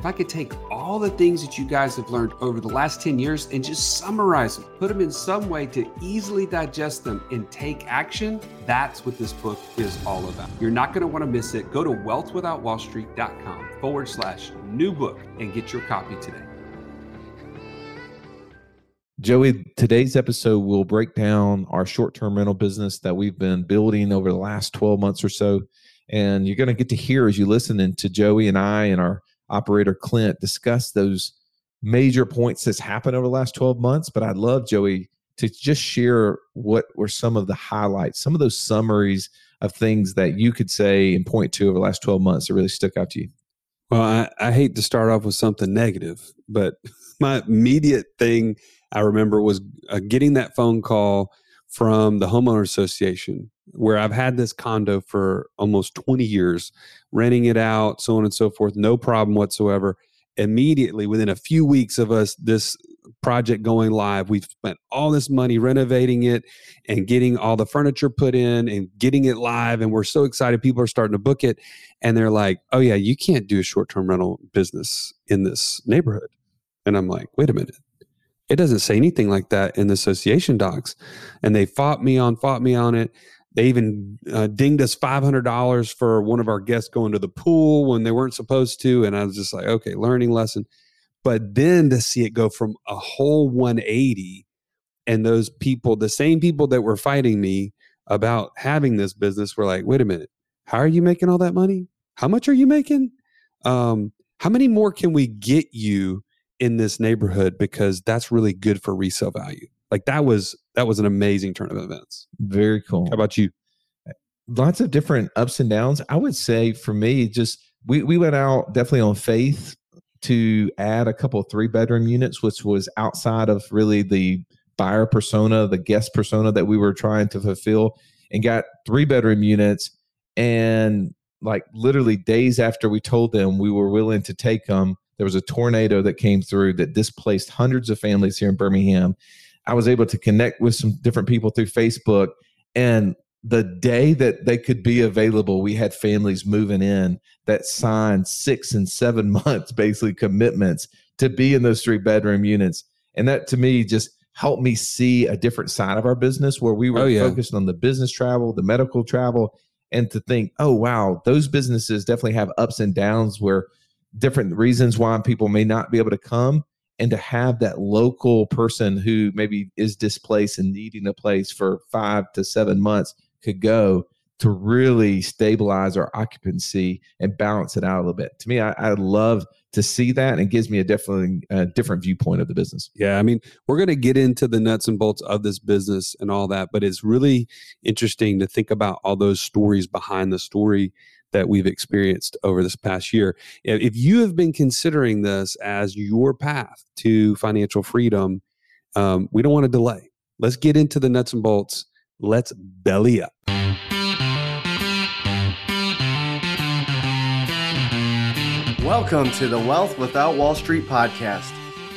if I could take all the things that you guys have learned over the last 10 years and just summarize them, put them in some way to easily digest them and take action, that's what this book is all about. You're not going to want to miss it. Go to wealthwithoutwallstreet.com forward slash new book and get your copy today. Joey, today's episode will break down our short term rental business that we've been building over the last 12 months or so. And you're going to get to hear as you listen to Joey and I and our operator Clint discuss those major points that's happened over the last 12 months. But I'd love, Joey, to just share what were some of the highlights, some of those summaries of things that you could say and point to over the last 12 months that really stuck out to you. Well, I, I hate to start off with something negative, but my immediate thing I remember was uh, getting that phone call from the homeowner association where I've had this condo for almost 20 years, renting it out, so on and so forth, no problem whatsoever. Immediately, within a few weeks of us, this project going live, we've spent all this money renovating it and getting all the furniture put in and getting it live. And we're so excited. People are starting to book it. And they're like, oh, yeah, you can't do a short term rental business in this neighborhood. And I'm like, wait a minute. It doesn't say anything like that in the association docs. And they fought me on, fought me on it. They even uh, dinged us $500 for one of our guests going to the pool when they weren't supposed to. And I was just like, okay, learning lesson. But then to see it go from a whole 180 and those people, the same people that were fighting me about having this business were like, wait a minute, how are you making all that money? How much are you making? Um, how many more can we get you in this neighborhood? Because that's really good for resale value. Like that was that was an amazing turn of events. Very cool. How about you? Lots of different ups and downs. I would say for me, just we we went out definitely on faith to add a couple three bedroom units, which was outside of really the buyer persona, the guest persona that we were trying to fulfill, and got three bedroom units. And like literally days after we told them we were willing to take them, there was a tornado that came through that displaced hundreds of families here in Birmingham. I was able to connect with some different people through Facebook. And the day that they could be available, we had families moving in that signed six and seven months, basically commitments to be in those three bedroom units. And that to me just helped me see a different side of our business where we were oh, yeah. focused on the business travel, the medical travel, and to think, oh, wow, those businesses definitely have ups and downs where different reasons why people may not be able to come and to have that local person who maybe is displaced and needing a place for five to seven months could go to really stabilize our occupancy and balance it out a little bit. To me, I, I love to see that and gives me a a different viewpoint of the business. Yeah, I mean, we're going to get into the nuts and bolts of this business and all that, but it's really interesting to think about all those stories behind the story that we've experienced over this past year. If you have been considering this as your path to financial freedom, um, we don't want to delay. Let's get into the nuts and bolts. Let's belly up. Welcome to the Wealth Without Wall Street podcast,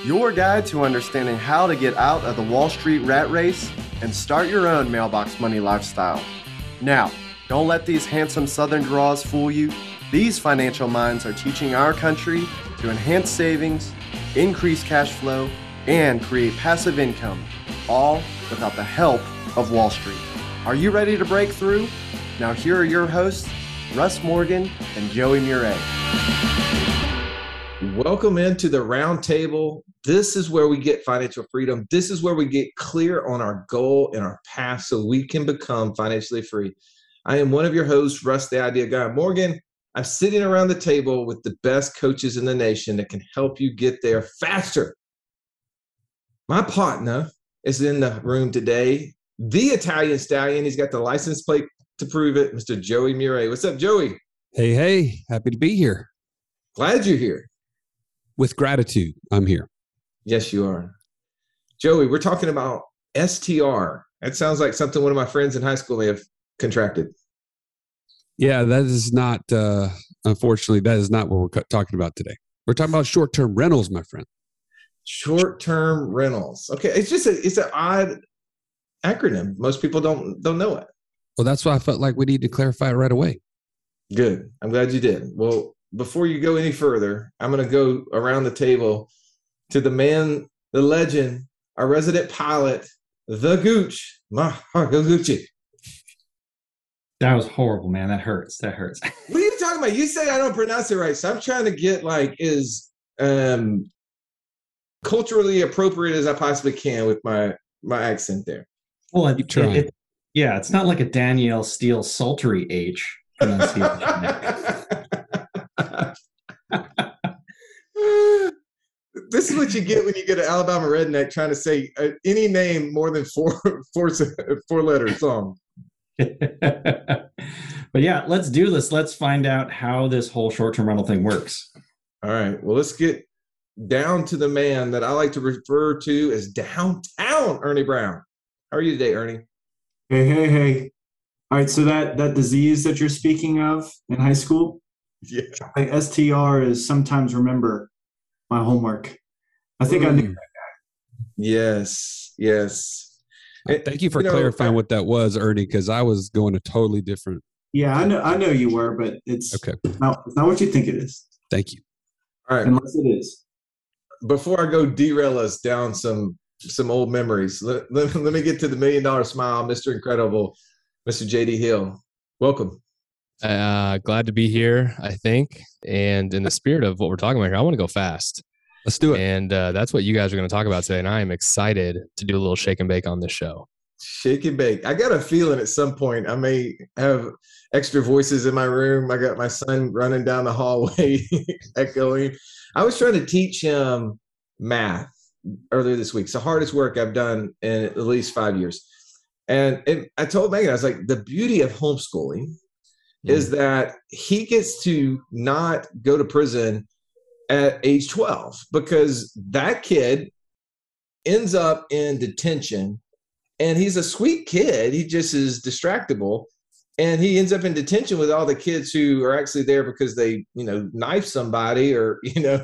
your guide to understanding how to get out of the Wall Street rat race and start your own mailbox money lifestyle. Now, don't let these handsome southern draws fool you. These financial minds are teaching our country to enhance savings, increase cash flow, and create passive income, all without the help of Wall Street. Are you ready to break through? Now, here are your hosts, Russ Morgan and Joey Murray. Welcome into the roundtable. This is where we get financial freedom. This is where we get clear on our goal and our path so we can become financially free. I am one of your hosts, Russ the Idea Guy Morgan. I'm sitting around the table with the best coaches in the nation that can help you get there faster. My partner is in the room today, the Italian stallion. He's got the license plate to prove it, Mr. Joey Murray. What's up, Joey? Hey, hey, happy to be here. Glad you're here. With gratitude, I'm here. Yes, you are. Joey, we're talking about STR. That sounds like something one of my friends in high school may have contracted. Yeah, that is not. Uh, unfortunately, that is not what we're talking about today. We're talking about short-term rentals, my friend. Short-term rentals. Okay, it's just a it's an odd acronym. Most people don't don't know it. Well, that's why I felt like we need to clarify it right away. Good. I'm glad you did. Well, before you go any further, I'm going to go around the table to the man, the legend, our resident pilot, the Gooch, Marco Gucci. That was horrible, man. That hurts. That hurts. What are you talking about? You say I don't pronounce it right, so I'm trying to get like as um, culturally appropriate as I possibly can with my my accent there. well, it, Keep trying. it- yeah, it's not like a Danielle Steel sultry H pronunciation. this is what you get when you get an Alabama redneck trying to say uh, any name more than four four four letters long. but yeah, let's do this. Let's find out how this whole short-term rental thing works. All right. Well, let's get down to the man that I like to refer to as downtown Ernie Brown. How are you today, Ernie? Hey, hey, hey. All right, so that that disease that you're speaking of in high school, Yeah. like STR is sometimes remember my homework. I think I knew. Mm. Yes. Yes. Eh, Thank you for you know, clarifying what that was, Ernie, because I was going a totally different. Yeah, I know. I know you were, but it's Okay, not, it's not what you think it is, thank you. All right. unless it is. Before I go derail us down some some old memories, let, let, let me get to the million dollar smile, Mr. Incredible, Mr. JD Hill. Welcome. Uh, glad to be here, I think. And in the spirit of what we're talking about here, I want to go fast. Let's do it. And uh, that's what you guys are going to talk about today. And I am excited to do a little shake and bake on this show. Shake and bake. I got a feeling at some point I may have extra voices in my room. I got my son running down the hallway echoing. I was trying to teach him math earlier this week. It's the hardest work I've done in at least five years. And it, I told Megan, I was like, the beauty of homeschooling is that he gets to not go to prison at age 12 because that kid ends up in detention and he's a sweet kid. He just is distractible. And he ends up in detention with all the kids who are actually there because they, you know, knifed somebody or, you know,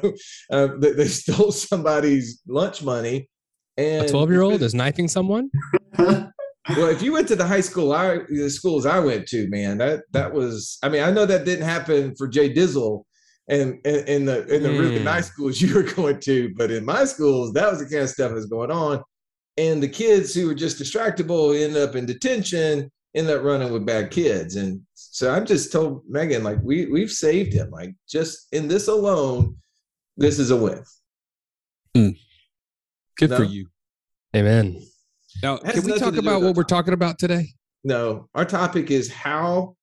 uh, they, they stole somebody's lunch money. And A 12 year old is knifing someone? well, if you went to the high school, I the schools I went to, man, that that was. I mean, I know that didn't happen for Jay Dizzle, and in, in the in the really Hmm. nice schools you were going to, but in my schools, that was the kind of stuff that was going on, and the kids who were just distractible end up in detention, end up running with bad kids, and so I just told Megan like we we've saved him, like just in this alone, this is a win. Mm. Good for you. Amen. Now, can we talk about what we're talking about today? No, our topic is how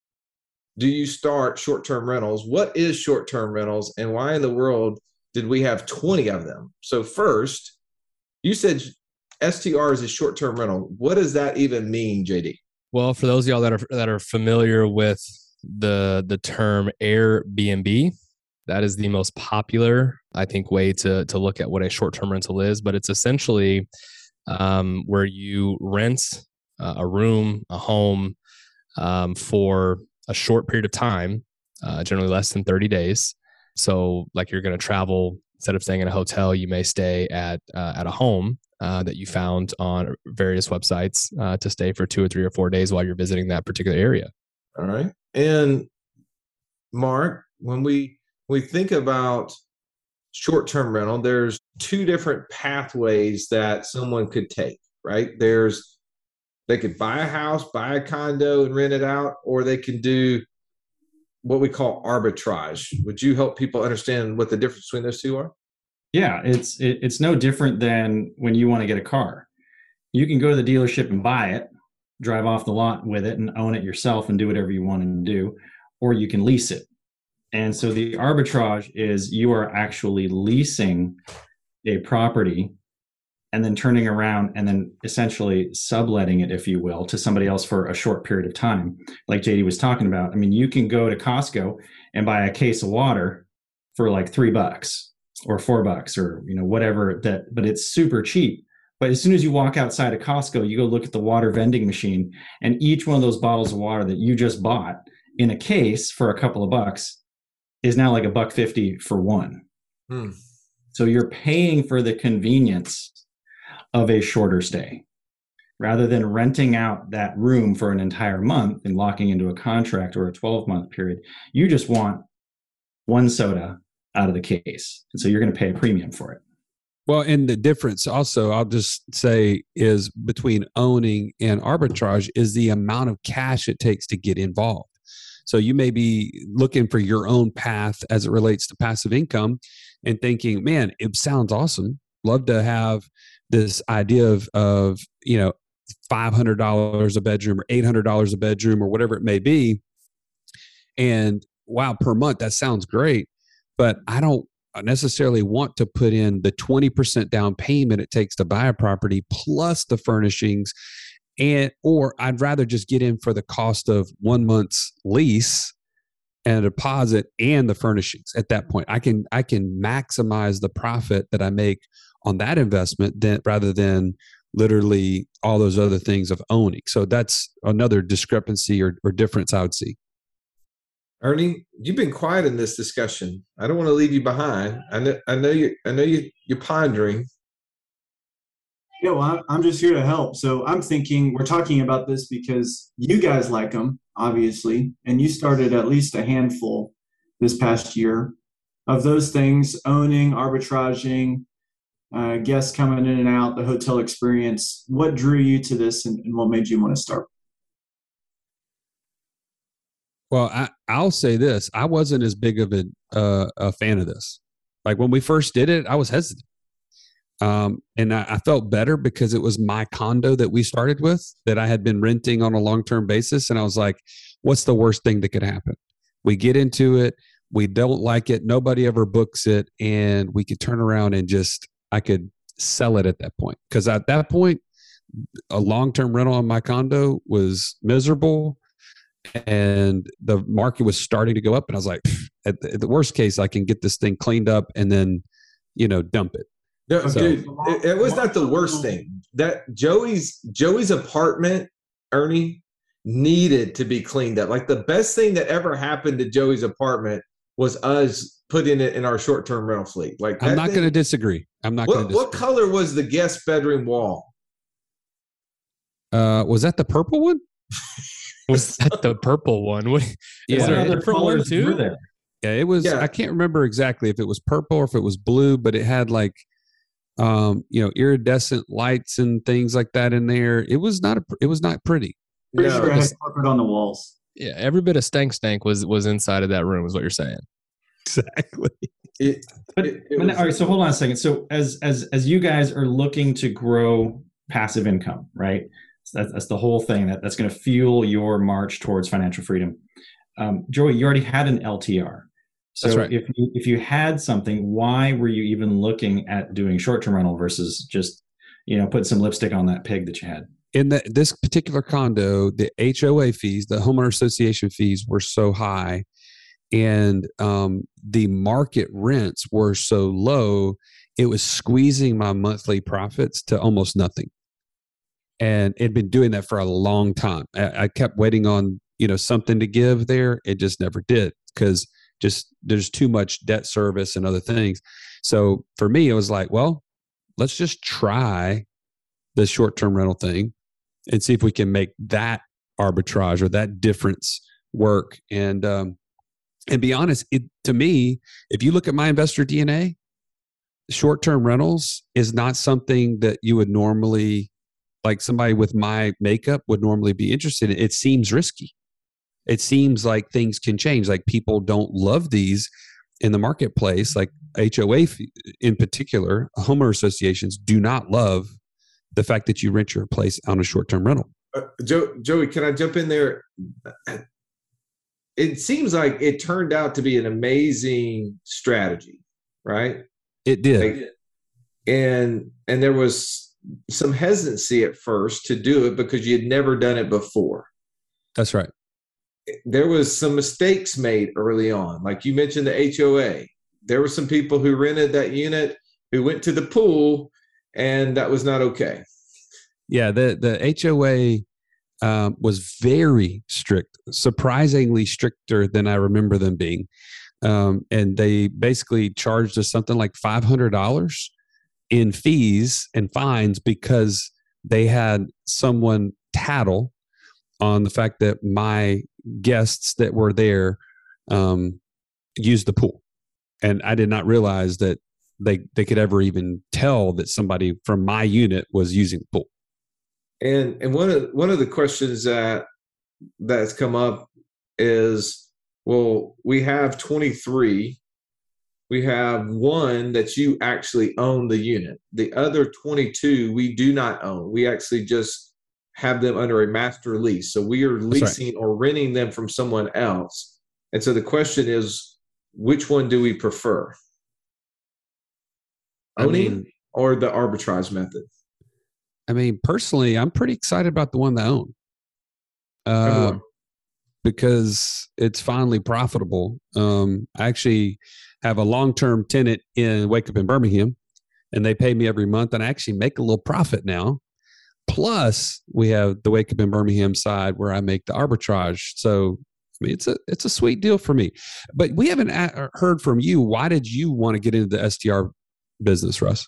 do you start short term rentals? What is short term rentals and why in the world did we have 20 of them? So, first, you said STR is a short term rental. What does that even mean, JD? Well, for those of y'all that are that are familiar with the the term Airbnb, that is the most popular, I think, way to to look at what a short term rental is. But it's essentially um, where you rent uh, a room, a home, um, for a short period of time, uh, generally less than thirty days. So, like you're going to travel instead of staying in a hotel, you may stay at uh, at a home uh, that you found on various websites uh, to stay for two or three or four days while you're visiting that particular area. All right. And Mark, when we we think about short-term rental, there's two different pathways that someone could take, right? There's they could buy a house, buy a condo and rent it out, or they can do what we call arbitrage. Would you help people understand what the difference between those two are? Yeah, it's it, it's no different than when you want to get a car. You can go to the dealership and buy it, drive off the lot with it, and own it yourself and do whatever you want to do, or you can lease it. And so the arbitrage is you are actually leasing a property and then turning around and then essentially subletting it, if you will, to somebody else for a short period of time. Like JD was talking about. I mean, you can go to Costco and buy a case of water for like three bucks or four bucks or you know whatever that but it's super cheap But as soon as you walk outside of Costco, you go look at the water vending machine, and each one of those bottles of water that you just bought in a case for a couple of bucks is now like a buck fifty for one. Hmm. So you're paying for the convenience of a shorter stay rather than renting out that room for an entire month and locking into a contract or a 12 month period. You just want one soda out of the case. And so you're going to pay a premium for it. Well, and the difference also, I'll just say, is between owning and arbitrage is the amount of cash it takes to get involved. So you may be looking for your own path as it relates to passive income and thinking, man, it sounds awesome. Love to have this idea of, of you know, $500 a bedroom or $800 a bedroom or whatever it may be. And wow, per month, that sounds great. But I don't necessarily want to put in the 20% down payment it takes to buy a property plus the furnishings and or I'd rather just get in for the cost of one month's lease and a deposit and the furnishings at that point. I can I can maximize the profit that I make on that investment than rather than literally all those other things of owning. So that's another discrepancy or, or difference I would see. Ernie, you've been quiet in this discussion. I don't want to leave you behind. I know, I know you. I know you. You're pondering. Yeah, well, I'm- I'm just here to help. So I'm thinking we're talking about this because you guys like them, obviously, and you started at least a handful this past year of those things owning, arbitraging, uh, guests coming in and out, the hotel experience. What drew you to this and, and what made you want to start? Well, I, I'll say this: I wasn't as big of a uh, a fan of this. Like when we first did it, I was hesitant, um, and I, I felt better because it was my condo that we started with that I had been renting on a long term basis, and I was like, "What's the worst thing that could happen? We get into it, we don't like it, nobody ever books it, and we could turn around and just I could sell it at that point because at that point, a long term rental on my condo was miserable and the market was starting to go up and i was like at the, at the, worst case i can get this thing cleaned up and then you know dump it No, So- dude, it, it was not the worst thing. That Joey's Joey's apartment, Ernie, needed to be cleaned up. Like the best thing that ever happened to Joey's apartment was us putting it in our short term rental fleet. Like i'm not going to disagree i'm not going What, to what color was the guest bedroom wall? uh was that the purple one Was that the purple one? What, Yeah. Is there a other different one too? there? yeah it was Yeah. i can't remember exactly if it was purple or if it was blue but it had like um you know iridescent lights and things like that in there it was not a, it was not pretty Pretty No, sure it it's- had carpet on the walls. Yeah, every bit of stank stank was was inside of that room, is what you're saying. exactly it- But, it- it but was- all right, so hold on a second. So as as as you guys are looking to grow passive income, right? So that's, that's the whole thing. That that's going to fuel your march towards financial freedom. Um, Joey, you already had an LTR. So That's right. if you, if you had something, why were you even looking at doing short term rental versus just you know putting some lipstick on that pig that you had? In the, this particular condo, the HOA fees, the homeowner association fees, were so high, and um, the market rents were so low, it was squeezing my monthly profits to almost nothing. And it'd been doing that for a long time. I, I kept waiting on you know something to give there. It just never did because just there's too much debt service and other things. So for me, it was like, well, let's just try the short term rental thing and see if we can make that arbitrage or that difference work. And um, and be honest, it to me, if you look at my investor DNA, short term rentals is not something that you would normally like somebody with my makeup would normally be interested in. It seems risky. It seems like things can change. Like people don't love these in the marketplace. Like HOA in particular, homeowner associations do not love the fact that you rent your place on a short term rental. Uh, Joe, Joey, can I jump in there? It seems like it turned out to be an amazing strategy, right? It did. Like, and and there was some hesitancy at first to do it because you had never done it before. That's right. There was some mistakes made early on, like you mentioned the HOA. There were some people who rented that unit who went to the pool and that was not okay. Yeah, the the HOA um, was very strict, surprisingly stricter than I remember them being. Um, and they basically charged us something like five hundred dollars in fees and fines because they had someone tattle on the fact that my guests that were there um, used the pool, and I did not realize that they they could ever even tell that somebody from my unit was using the pool. And and one of one of the questions that that's come up is, well, we have 23. We have one that you actually own the unit. The other 22 we do not own. We actually just have them under a master lease. So we are right. leasing or renting them from someone else. And so the question is, which one do we prefer? I Owning mean- or the arbitrage method? I mean, personally, I'm pretty excited about the one that I own. Uh, because it's finally profitable. Um, I actually have a long term tenant in Wake Up in Birmingham, and they pay me every month, and I actually make a little profit now. Plus, we have the Wake Up in Birmingham side where I make the arbitrage. So, I mean, it's a it's a sweet deal for me. But we haven't a- heard from you. Why did you want to get into the STR business, Russ?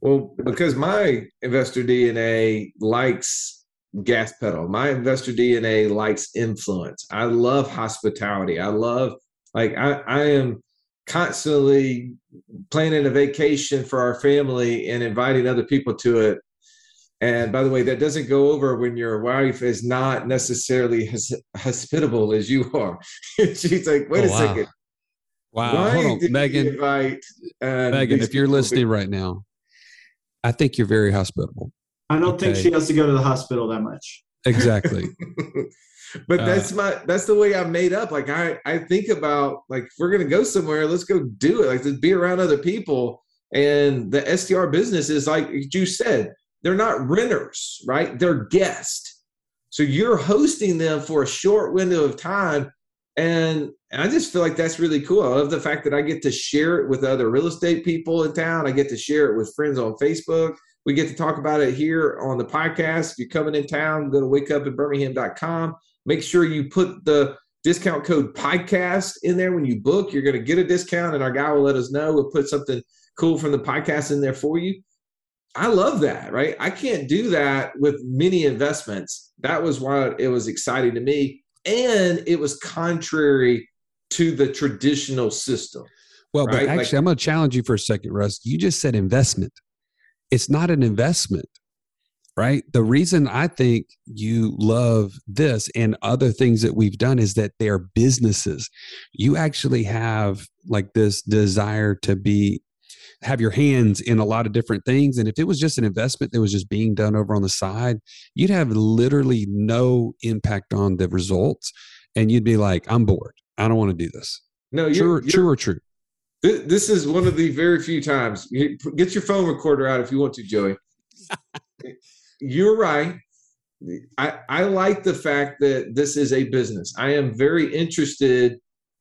Well, because my investor DNA likes gas pedal. My investor DNA likes influence. I love hospitality. I love like I, I am constantly planning a vacation for our family and inviting other people to it. And by the way, that doesn't go over when your wife is not necessarily as hospitable as you are. She's like, wait Oh, a wow. second. Wow, why hold on, Megan. invite, uh, Megan, if you're people listening right now, I think you're very hospitable. I don't think she has to go to the hospital that much. Exactly. but Uh, that's my that's the way I'm made up. Like I I think about like if we're gonna go somewhere, let's go do it. Like to be around other people. And the STR business is like you said, they're not renters, right? They're guests. So you're hosting them for a short window of time. And I just feel like that's really cool. I love the fact that I get to share it with other real estate people in town. I get to share it with friends on Facebook. We get to talk about it here on the podcast. If you're coming in town, go to wakeupinbirmingham.com. Make sure you put the discount code podcast in there when you book. You're going to get a discount, and our guy will let us know. We'll put something cool from the podcast in there for you. I love that, right? I can't do that with many investments. That was why it was exciting to me. And it was contrary to the traditional system. Well, Right? but Like- actually, I'm going to challenge you for a second, Russ. You just said investment. It's not an investment, right? The reason I think you love this and other things that we've done is that they are businesses. You actually have like this desire to be have your hands in a lot of different things and if it was just an investment that was just being done over on the side you'd have literally no impact on the results and you'd be like i'm bored i don't want to do this No, you're, true you're- true or true This is one of the very few times. Get your phone recorder out if you want to, Joey. You're right. I, I like the fact that this is a business. I am very interested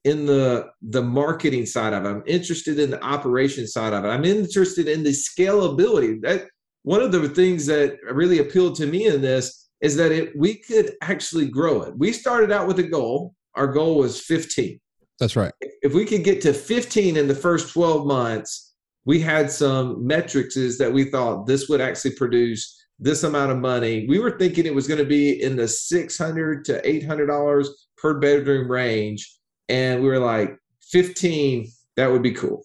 in the the marketing side of it. I'm interested in the operation side of it. I'm interested in the scalability. That one of the things that really appealed to me in this is that it we could actually grow it. We started out with a goal. Our goal was 15 that's right if we could get to 15 in the first 12 months, we had some metrics that we thought this would actually produce this amount of money. We were thinking it was going to be in the 600 to 800 dollars per bedroom range, and we were like 15. That would be cool.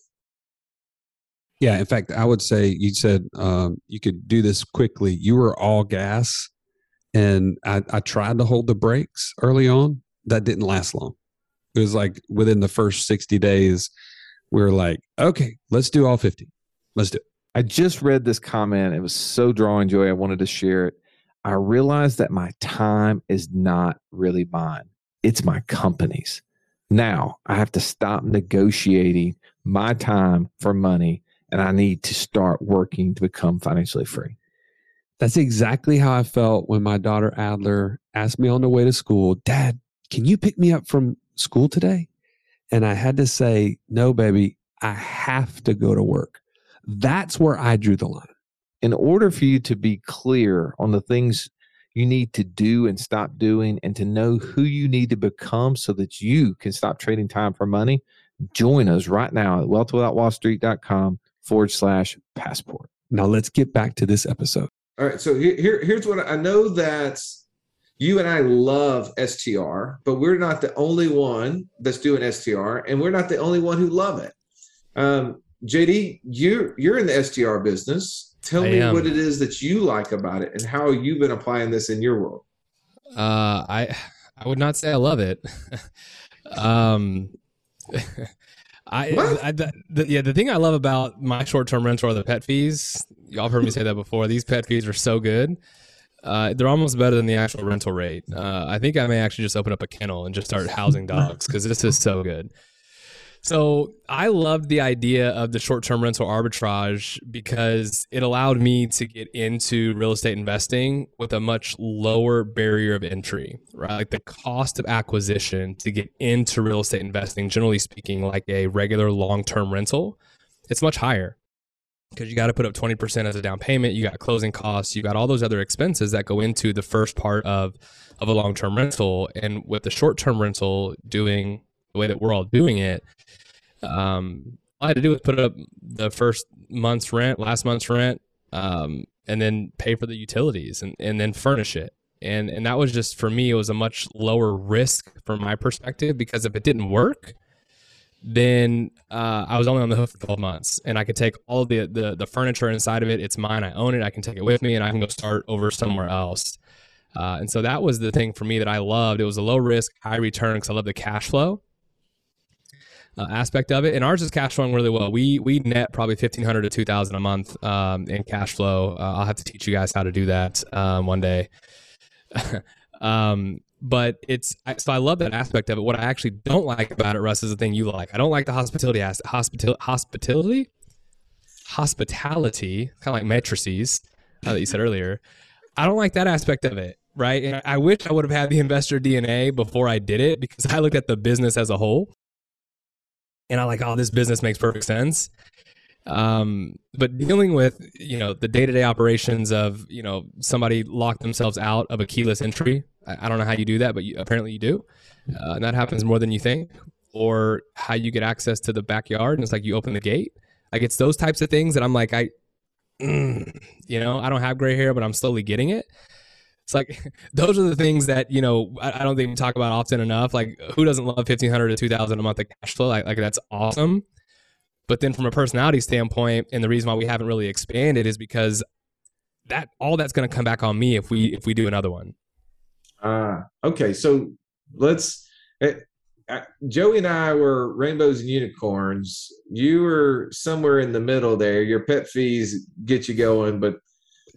Yeah, in fact, I would say you said um, you could do this quickly. You were all gas, and I, I tried to hold the brakes early on. That didn't last long. It was like within the first sixty days, we were like, "Okay, let's do all 50. Let's do it." I just read this comment. It was so drawing joy. I wanted to share it. I realized that my time is not really mine, it's my company's. Now I have to stop negotiating my time for money and I need to start working to become financially free. That's exactly how I felt when my daughter Adler asked me on the way to school, Dad, can you pick me up from school today? And I had to say, No, baby, I have to go to work. That's where I drew the line. in order for you to be clear on the things you need to do and stop doing and to know who you need to become so that you can stop trading time for money, join us right now at wealthwithoutwallstreet.com forward slash passport. Now let's get back to this episode. All right. So here, here's what I know that you and I love STR, but we're not the only one that's doing STR, and we're not the only one who love it. Um, JD, you're you're in the STR business. Tell I me am. what it is that you like about it and how you've been applying this in your world. Uh, I I would not say I love it. um, I? I the, the, yeah, the thing I love about my short term rental are the pet fees. Y'all have heard me say that before. These pet fees are so good. Uh, they're almost better than the actual rental rate. Uh, I think I may actually just open up a kennel and just start housing dogs because this is so good. So I loved the idea of the short-term rental arbitrage because it allowed me to get into real estate investing with a much lower barrier of entry, right? Like the cost of acquisition to get into real estate investing, generally speaking, like a regular long-term rental, it's much higher because you got to put up 20% as a down payment, you got closing costs, you got all those other expenses that go into the first part of of a long-term rental and with the short-term rental doing the way that we're all doing it, um, all I had to do was put up the first month's rent, last month's rent, um, and then pay for the utilities and, and then furnish it. And and that was just for me, it was a much lower risk from my perspective because if it didn't work, then uh, I was only on the hook for 12 months, and I could take all the, the the furniture inside of it. It's mine. I own it. I can take it with me, and I can go start over somewhere else. Uh, and so that was the thing for me that I loved. It was a low risk, high return because I love the cash flow uh, aspect of it. And ours is cash flowing really well. We we net probably fifteen hundred to two thousand a month um, in cash flow. Uh, I'll have to teach you guys how to do that um, one day. um, but it's so I love that aspect of it. What I actually don't like about it, Russ, is the thing you like. I don't like the hospitality aspect. Hospital hospitality, hospitality, kind of like matrices uh, that you said earlier. I don't like that aspect of it, right? And I wish I would have had the investor DNA before I did it because I looked at the business as a whole, and I like, oh, this business makes perfect sense. Um, but dealing with you know the day to day operations of you know somebody locked themselves out of a keyless entry. I, I don't know how you do that, but you, apparently you do, uh, and that happens more than you think. Or how you get access to the backyard, and it's like you open the gate. Like it's those types of things that I'm like, I, mm, you know, I don't have gray hair, but I'm slowly getting it. It's like those are the things that you know I, I don't think we talk about often enough. Like who doesn't love fifteen hundred to two thousand a month of cash flow? Like, like that's awesome. But then from a personality standpoint, and the reason why we haven't really expanded is because that all that's going to come back on me if we if we do another one. Ah, okay. So let's. eh, uh, Joey and I were rainbows and unicorns. You were somewhere in the middle there. Your pet fees get you going, but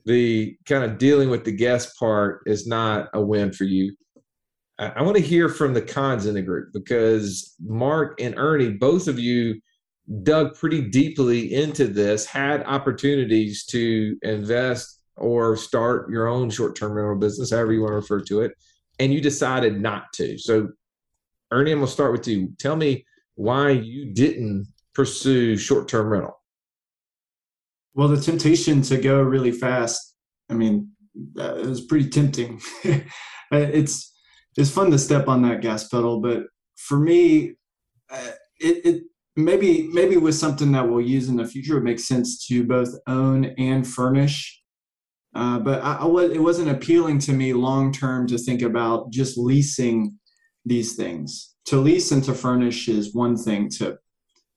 the kind of dealing with the guest part is not a win for you. I, I want to hear from the cons in the group because Mark and Ernie, both of you dug pretty deeply into this, had opportunities to invest or start your own short-term rental business, however you want to refer to it, and you decided not to. So, Ernie, I'm gonna start with you. Tell me why you didn't pursue short-term rental. Well, the temptation to go really fast, I mean, uh, it was pretty tempting. it's it's fun to step on that gas pedal, but for me, uh, it, it maybe maybe with something that we'll use in the future, it makes sense to both own and furnish. Uh, but I, I was, it wasn't appealing to me long term to think about just leasing these things. To lease and to furnish is one thing. To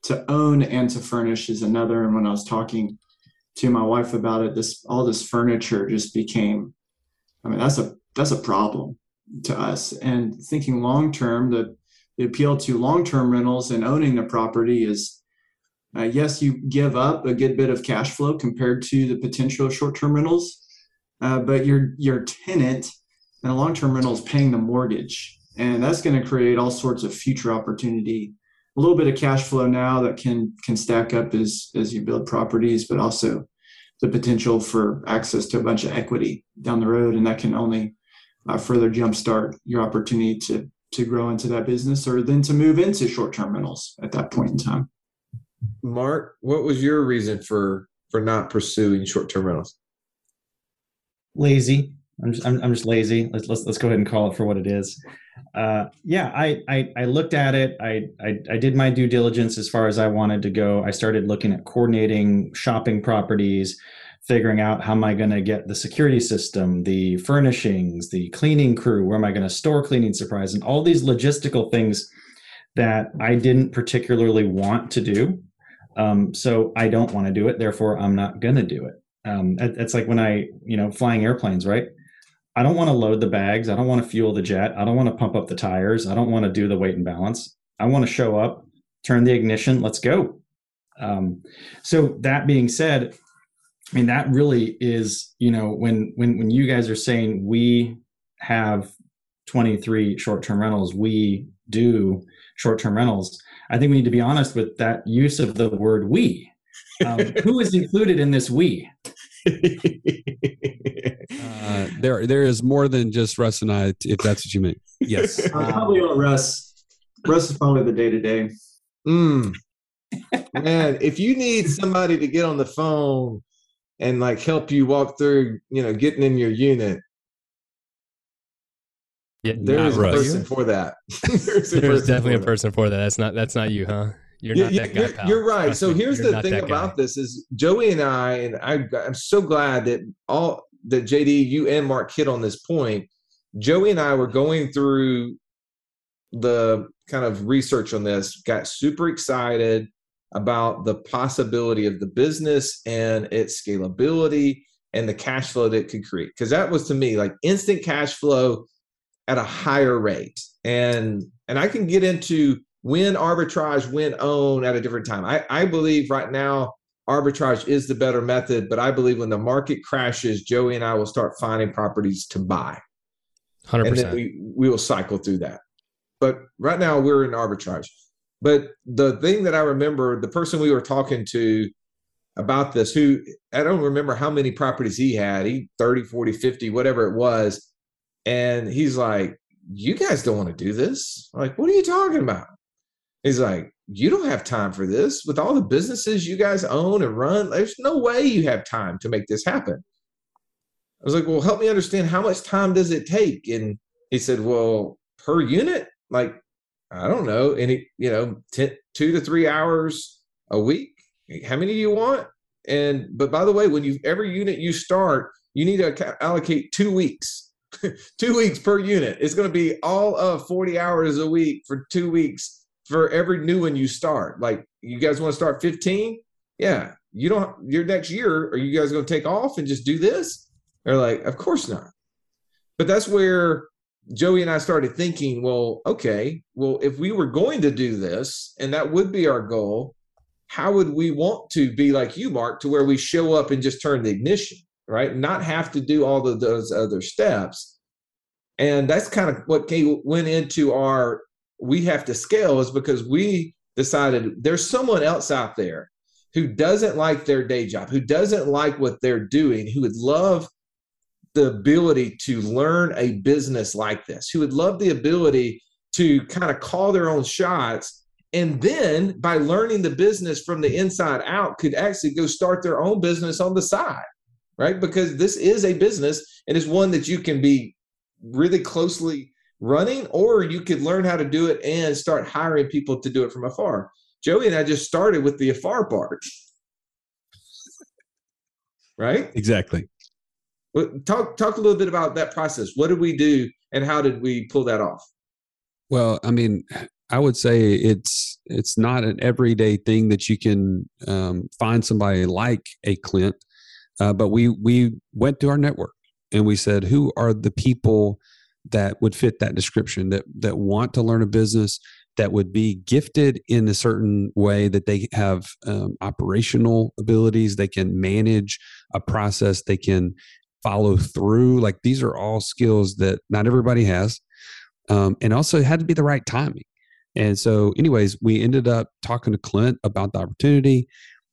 to own and to furnish is another. And when I was talking to my wife about it, this all this furniture just became. I mean, that's a that's a problem to us. And thinking long term, the the appeal to long term rentals and owning the property is. Uh, yes, you give up a good bit of cash flow compared to the potential of short-term rentals, uh, but your your tenant and a long-term rental is paying the mortgage, and that's going to create all sorts of future opportunity. A little bit of cash flow now that can can stack up as as you build properties, but also the potential for access to a bunch of equity down the road, and that can only uh, further jumpstart your opportunity to to grow into that business, or then to move into short-term rentals at that point in time. Mark, what was your reason for for not pursuing short-term rentals? lazy. I'm just I'm, I'm just lazy. Let's let's let's go ahead and call it for what it is. Uh, yeah, I, I I looked at it. I, I I did my due diligence as far as I wanted to go. I started looking at coordinating shopping properties, figuring out how am I going to get the security system, the furnishings, the cleaning crew, where am I going to store cleaning supplies, and all these logistical things that I didn't particularly want to do. Um, so I don't want to do it. Therefore, I'm not going to do it. Um, it, it's like when I, you know, flying airplanes, right? I don't want to load the bags. I don't want to fuel the jet. I don't want to pump up the tires. I don't want to do the weight and balance. I want to show up, turn the ignition, let's go. Um, so that being said, I mean that really is, you know, when when when you guys are saying we have 23 short-term rentals, we do short-term rentals. I think we need to be honest with that use of the word we. Um, who is included in this we? Uh, there, there is more than just Russ and I, if that's what you mean. Yes. Uh, probably on Russ. Russ is probably the day to day. Mm. Man, if you need somebody to get on the phone and like help you walk through, you know, getting in your unit, Yeah, there not a Russ. person for that. There's, There's definitely a for that. person for that. That's not that's not you, huh? You're Yeah, not yeah, that guy, you're, pal. you're right. Trust so me, here's the thing about guy. this is Joey and I, and I, I'm so glad that all that JD, you and Mark hit on this point. Joey and I were going through the kind of research on this, got super excited about the possibility of the business and its scalability and the cash flow that it could create. Because that was to me like instant cash flow at a higher rate. And and I can get into when arbitrage, when own at a different time. I, I believe right now arbitrage is the better method, but I believe when the market crashes, Joey and I will start finding properties to buy. Hundred And then we, we will cycle through that. But right now we're in arbitrage. But the thing that I remember, the person we were talking to about this, who I don't remember how many properties he had, he 30, 40, 50, whatever it was. And he's like, You guys don't want to do this. I'm like, what are you talking about? He's like, You don't have time for this. With all the businesses you guys own and run, there's no way you have time to make this happen. I was like, Well, help me understand how much time does it take? And he said, Well, per unit, like, I don't know, any, you know, 10, two to three hours a week. How many do you want? And, but by the way, when you, every unit you start, you need to allocate two weeks, two weeks per unit. It's going to be all of 40 hours a week for two weeks for every new one you start. Like, you guys want to start 15? Yeah. You don't, your next year, are you guys going to take off and just do this? They're like, of course not. But that's where Joey and I started thinking, well, okay, well, if we were going to do this and that would be our goal, how would we want to be like you, Mark, to where we show up and just turn the ignition, right? Not have to do all of those other steps. And that's kind of what came, went into our we have to scale is because we decided there's someone else out there who doesn't like their day job, who doesn't like what they're doing, who would love the ability to learn a business like this, who would love the ability to kind of call their own shots. And then by learning the business from the inside out, could actually go start their own business on the side, right? Because this is a business and it's one that you can be really closely running, or you could learn how to do it and start hiring people to do it from afar. Joey and I just started with the afar part, right? Exactly. Well, Talk talk a little bit about that process. What did we do, and how did we pull that off? Well, I mean, I would say it's it's not an everyday thing that you can um, find somebody like a Clint, uh, but we we went to our network and we said, who are the people that would fit that description that that want to learn a business that would be gifted in a certain way that they have um, operational abilities, they can manage a process, they can follow through. Like these are all skills that not everybody has um, and also it had to be the right timing. And so, anyways, we ended up talking to Clint about the opportunity,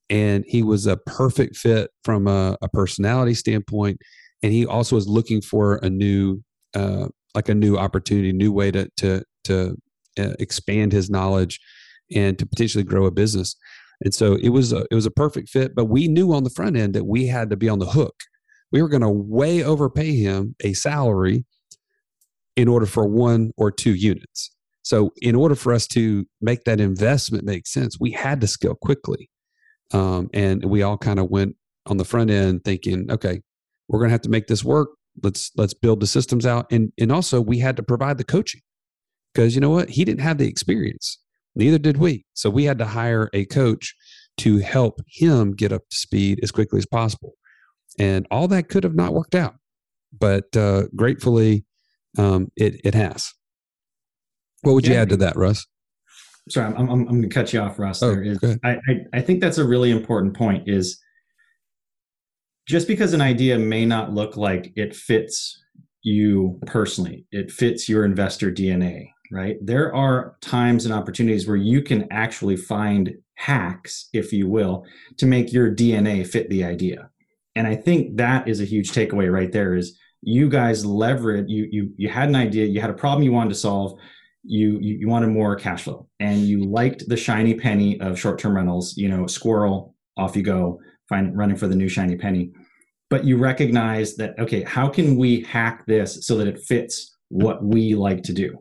and he was a perfect fit from a, a personality standpoint. And he also was looking for a new, uh, like a new opportunity, new way to to to uh, expand his knowledge and to potentially grow a business. And so it was a, it was a perfect fit. But we knew on the front end that we had to be on the hook. We were going to way overpay him a salary in order for one or two units. So in order for us to make that investment make sense, we had to scale quickly. Um, and we all kind of went on the front end thinking, okay, we're going to have to make this work. Let's let's build the systems out, and and also we had to provide the coaching because you know what, he didn't have the experience, neither did we. So we had to hire a coach to help him get up to speed as quickly as possible, and all that could have not worked out, but uh, gratefully, um, it it has. What would you Yeah. add to that, Russ? sorry, I'm, I'm, I'm going to cut you off, Russ. Oh, There is-. I, I, I think that's a really important point is just because an idea may not look like it fits you personally, it fits your investor DNA, right? There are times and opportunities where you can actually find hacks, if you will, to make your DNA fit the idea. And I think that is a huge takeaway right there is you guys leverage you you you had an idea, you had a problem you wanted to solve, you, you you wanted more cash flow and you liked the shiny penny of short-term rentals you know squirrel off you go find running for the new shiny penny. But you recognize that okay how can we hack this so that it fits what we like to do?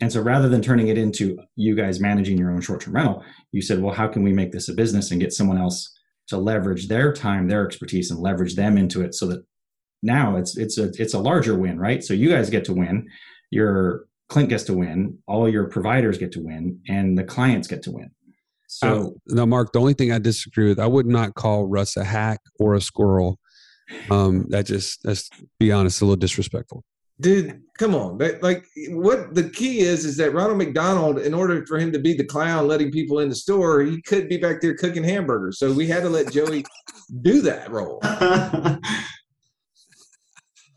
And so rather than turning it into you guys managing your own short-term rental you said well how can we make this a business and get someone else to leverage their time their expertise and leverage them into it so that now it's it's a it's a larger win right? So you guys get to win your Clint gets to win, all your providers get to win, and the clients get to win. So Uh, no, Mark. The only thing I disagree with, I would not call Russ a hack or a squirrel. Um, that just let's be honest, a little disrespectful. dude come on that, like what the key is is that ronald mcdonald in order for him to be the clown letting people in the store he could be back there cooking hamburgers so we had to let joey do that role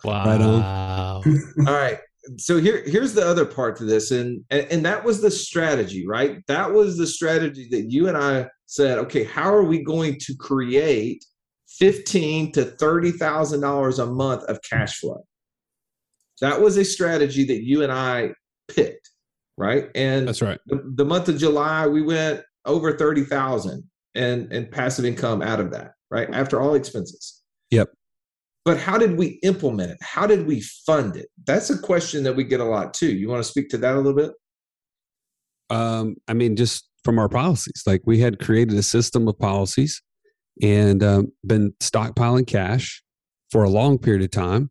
Right on. Wow. all right so here here's the other part to this and, and and that was the strategy right? That was the strategy that you and i said okay how are we going to create 15 to 30 thousand dollars a month of cash flow? That was a strategy that you and i picked right? And That's right. the, the month of july we went over 30,000 and and passive income out of that right. After all expenses. Yep. But how did we implement it? How did we fund it? That's a question that we get a lot too. You want to speak to that a little bit? Um, I mean, just from our policies, like we had created a system of policies and um, been stockpiling cash for a long period of time,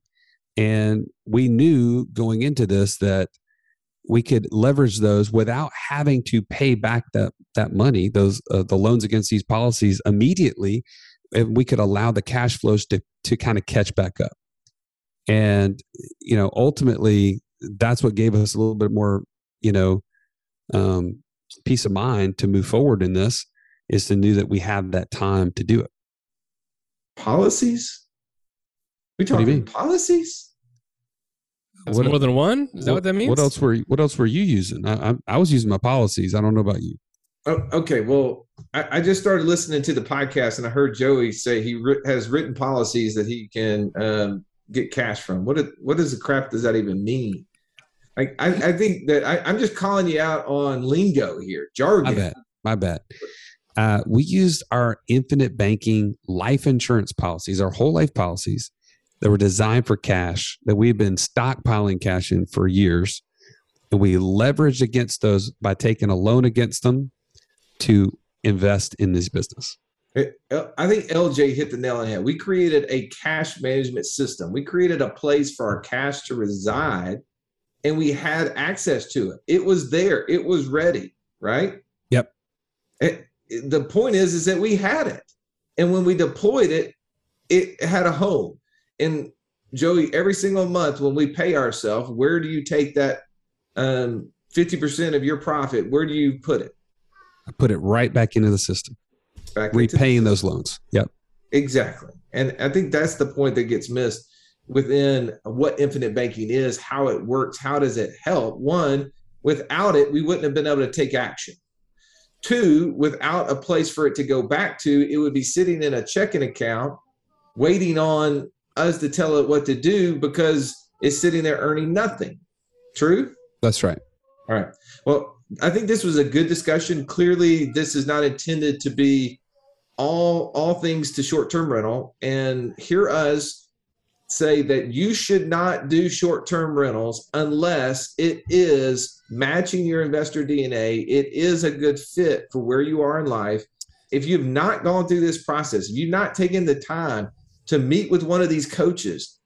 and we knew going into this that we could leverage those without having to pay back that that money, those uh, the loans against these policies immediately, and we could allow the cash flows to to kind of catch back up. And you know, ultimately, that's what gave us a little bit more, you know, um, peace of mind to move forward in this is to know that we have that time to do it. policies we What do you talking mean? policies That's more than one? Is that what that means? What else were What else were you using? I, I, I was using my policies. I don't know about you. Oh, okay well I, I just started listening to the podcast and i heard joey say he writ- has written policies that he can um, get cash from what what does the crap does that even mean like i, I think that I, i'm just calling you out on lingo here jargon My bet. My bet. Uh, we used our infinite banking life insurance policies, our whole life policies that were designed for cash that we've been stockpiling cash in for years. And we leveraged against those by taking a loan against them to invest in this business. I think LJ hit the nail on the head. We created a cash management system. We created a place for our cash to reside, and we had access to it. It was there. It was ready. Right. Yep. It- it- the point is, is that we had it, and when we deployed it, it had a home. And Joey, every single month when we pay ourselves, where do you take that um, 50% of your profit? Where do you put it? I put it right back into the system, Back repaying those loans. Yep. Exactly. And I think that's the point that gets missed within what infinite banking is, how it works, how does it help? One, without it, we wouldn't have been able to take action. Two, without a place for it to go back to, it would be sitting in a checking account waiting on us to tell it what to do because it's sitting there earning nothing. True? That's right. All right. Well, I think this was a good discussion. Clearly, this is not intended to be all all things to short-term rental. And hear us say that you should not do short-term rentals unless it is matching your investor DNA. It is a good fit for where you are in life. If you've not gone through this process, if you've not taken the time to meet with one of these coaches,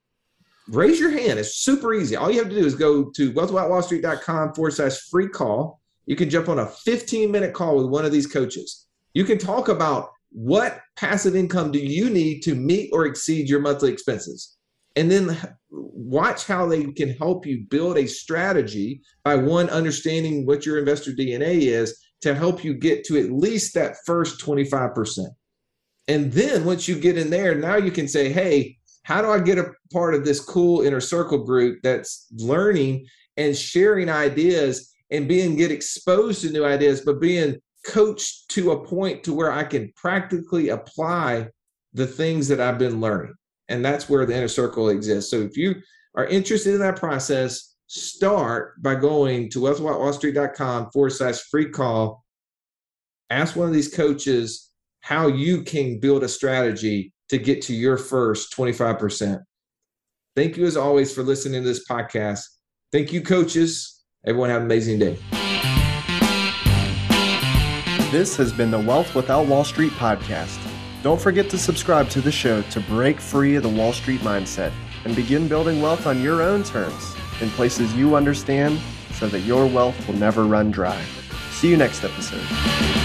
raise your hand. It's super easy. All you have to do is go to wealthwithoutwallstreet.com forward slash free call. You can jump on a 15 minute call with one of these coaches. You can talk about what passive income do you need to meet or exceed your monthly expenses? And then watch how they can help you build a strategy by one, understanding what your investor DNA is to help you get to at least that first 25%. And then once you get in there, now you can say, hey, how do I get a part of this cool inner circle group that's learning and sharing ideas and being get exposed to new ideas, but being coached to a point to where I can practically apply the things that I've been learning. And that's where the inner circle exists. So if you are interested in that process, start by going to wealthwithoutwallstreet.com forward slash free call. Ask one of these coaches how you can build a strategy to get to your first 25%. Thank you as always for listening to this podcast. Thank you, coaches. Everyone have an amazing day. This has been the Wealth Without Wall Street podcast. Don't forget to subscribe to the show to break free of the Wall Street mindset and begin building wealth on your own terms in places you understand so that your wealth will never run dry. See you next episode.